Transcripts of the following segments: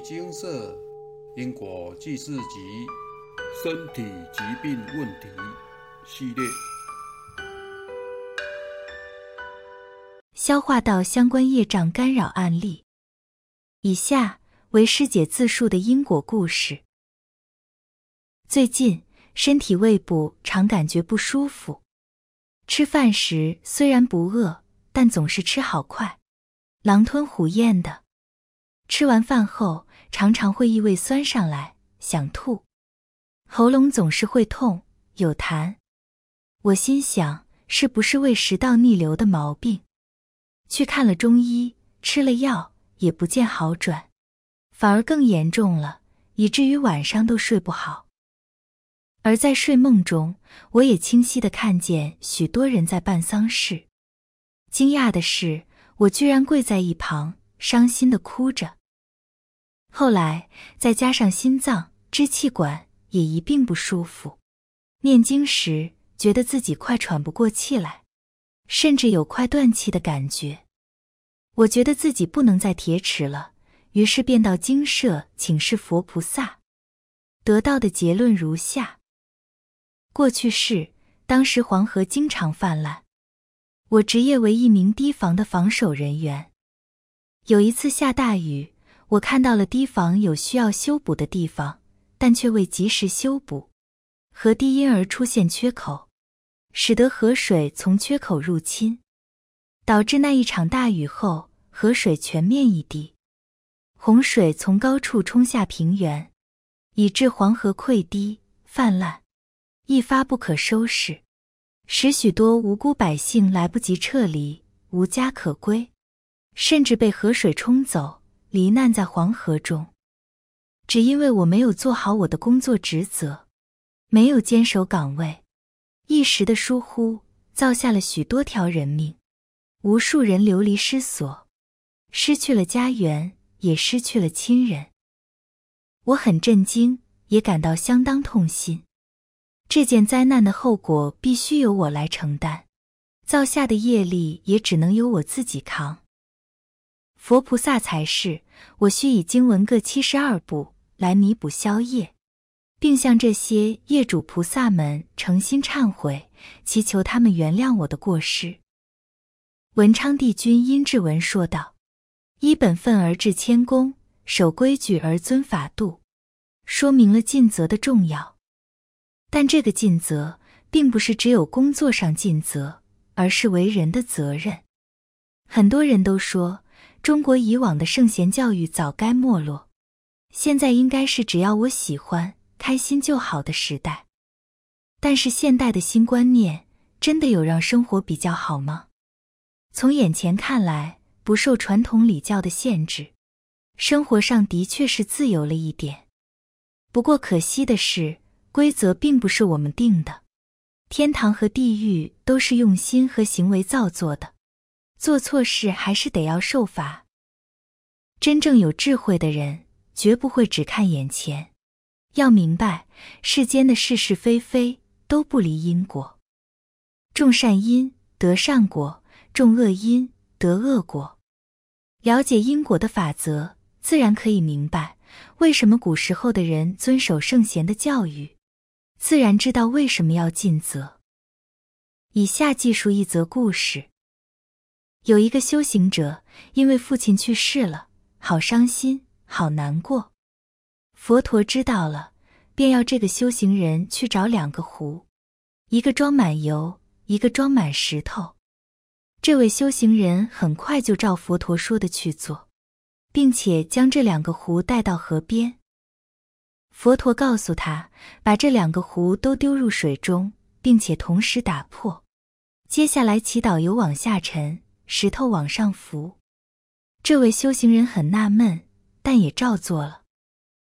金色因果记事集身体疾病问题系列，消化道相关业障干扰案例。以下为师姐自述的因果故事。最近身体胃部常感觉不舒服，吃饭时虽然不饿，但总是吃好快，狼吞虎咽的。吃完饭后常常会异味酸上来，想吐，喉咙总是会痛有痰。我心想是不是胃食道逆流的毛病？去看了中医，吃了药也不见好转，反而更严重了，以至于晚上都睡不好。而在睡梦中，我也清晰的看见许多人在办丧事。惊讶的是，我居然跪在一旁，伤心的哭着。后来再加上心脏、支气管也一并不舒服，念经时觉得自己快喘不过气来，甚至有快断气的感觉。我觉得自己不能再铁齿了，于是便到精舍请示佛菩萨，得到的结论如下：过去是当时黄河经常泛滥，我职业为一名堤防的防守人员，有一次下大雨。我看到了堤防有需要修补的地方，但却未及时修补，河堤因而出现缺口，使得河水从缺口入侵，导致那一场大雨后河水全面溢堤，洪水从高处冲下平原，以致黄河溃堤泛滥，一发不可收拾，使许多无辜百姓来不及撤离，无家可归，甚至被河水冲走。罹难在黄河中，只因为我没有做好我的工作职责，没有坚守岗位，一时的疏忽，造下了许多条人命，无数人流离失所，失去了家园，也失去了亲人。我很震惊，也感到相当痛心。这件灾难的后果必须由我来承担，造下的业力也只能由我自己扛。佛菩萨才是，我需以经文各七十二部来弥补消业，并向这些业主菩萨们诚心忏悔，祈求他们原谅我的过失。文昌帝君殷志文说道：“依本分而治谦恭，守规矩而遵法度，说明了尽责的重要。但这个尽责，并不是只有工作上尽责，而是为人的责任。很多人都说。”中国以往的圣贤教育早该没落，现在应该是只要我喜欢、开心就好的时代。但是现代的新观念真的有让生活比较好吗？从眼前看来，不受传统礼教的限制，生活上的确是自由了一点。不过可惜的是，规则并不是我们定的，天堂和地狱都是用心和行为造作的。做错事还是得要受罚。真正有智慧的人，绝不会只看眼前，要明白世间的是是非非都不离因果。种善因得善果，种恶因得恶果。了解因果的法则，自然可以明白为什么古时候的人遵守圣贤的教育，自然知道为什么要尽责。以下记述一则故事。有一个修行者，因为父亲去世了，好伤心，好难过。佛陀知道了，便要这个修行人去找两个壶，一个装满油，一个装满石头。这位修行人很快就照佛陀说的去做，并且将这两个壶带到河边。佛陀告诉他，把这两个壶都丢入水中，并且同时打破。接下来祈祷油往下沉。石头往上浮，这位修行人很纳闷，但也照做了。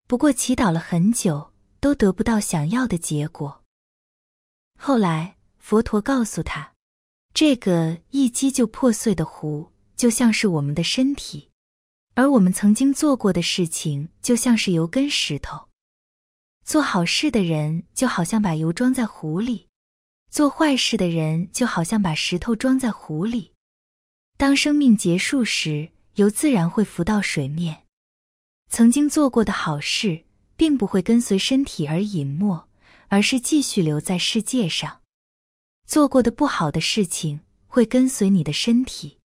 不过祈祷了很久，都得不到想要的结果。后来佛陀告诉他，这个一击就破碎的壶，就像是我们的身体，而我们曾经做过的事情，就像是油跟石头。做好事的人，就好像把油装在壶里；做坏事的人，就好像把石头装在壶里。当生命结束时，油自然会浮到水面。曾经做过的好事，并不会跟随身体而隐没，而是继续留在世界上；做过的不好的事情，会跟随你的身体，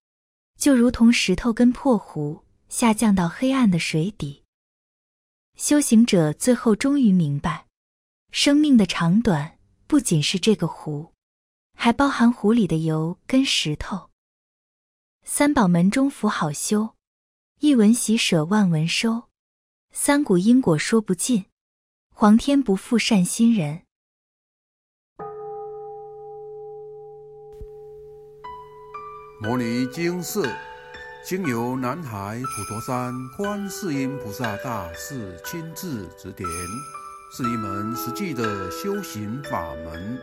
就如同石头跟破壶下降到黑暗的水底。修行者最后终于明白，生命的长短不仅是这个壶，还包含壶里的油跟石头。三宝门中福好修，一文喜舍万文收。三股因果说不尽，皇天不负善心人。摩尼经释，经由南海普陀山观世音菩萨大士亲自指点，是一门实际的修行法门，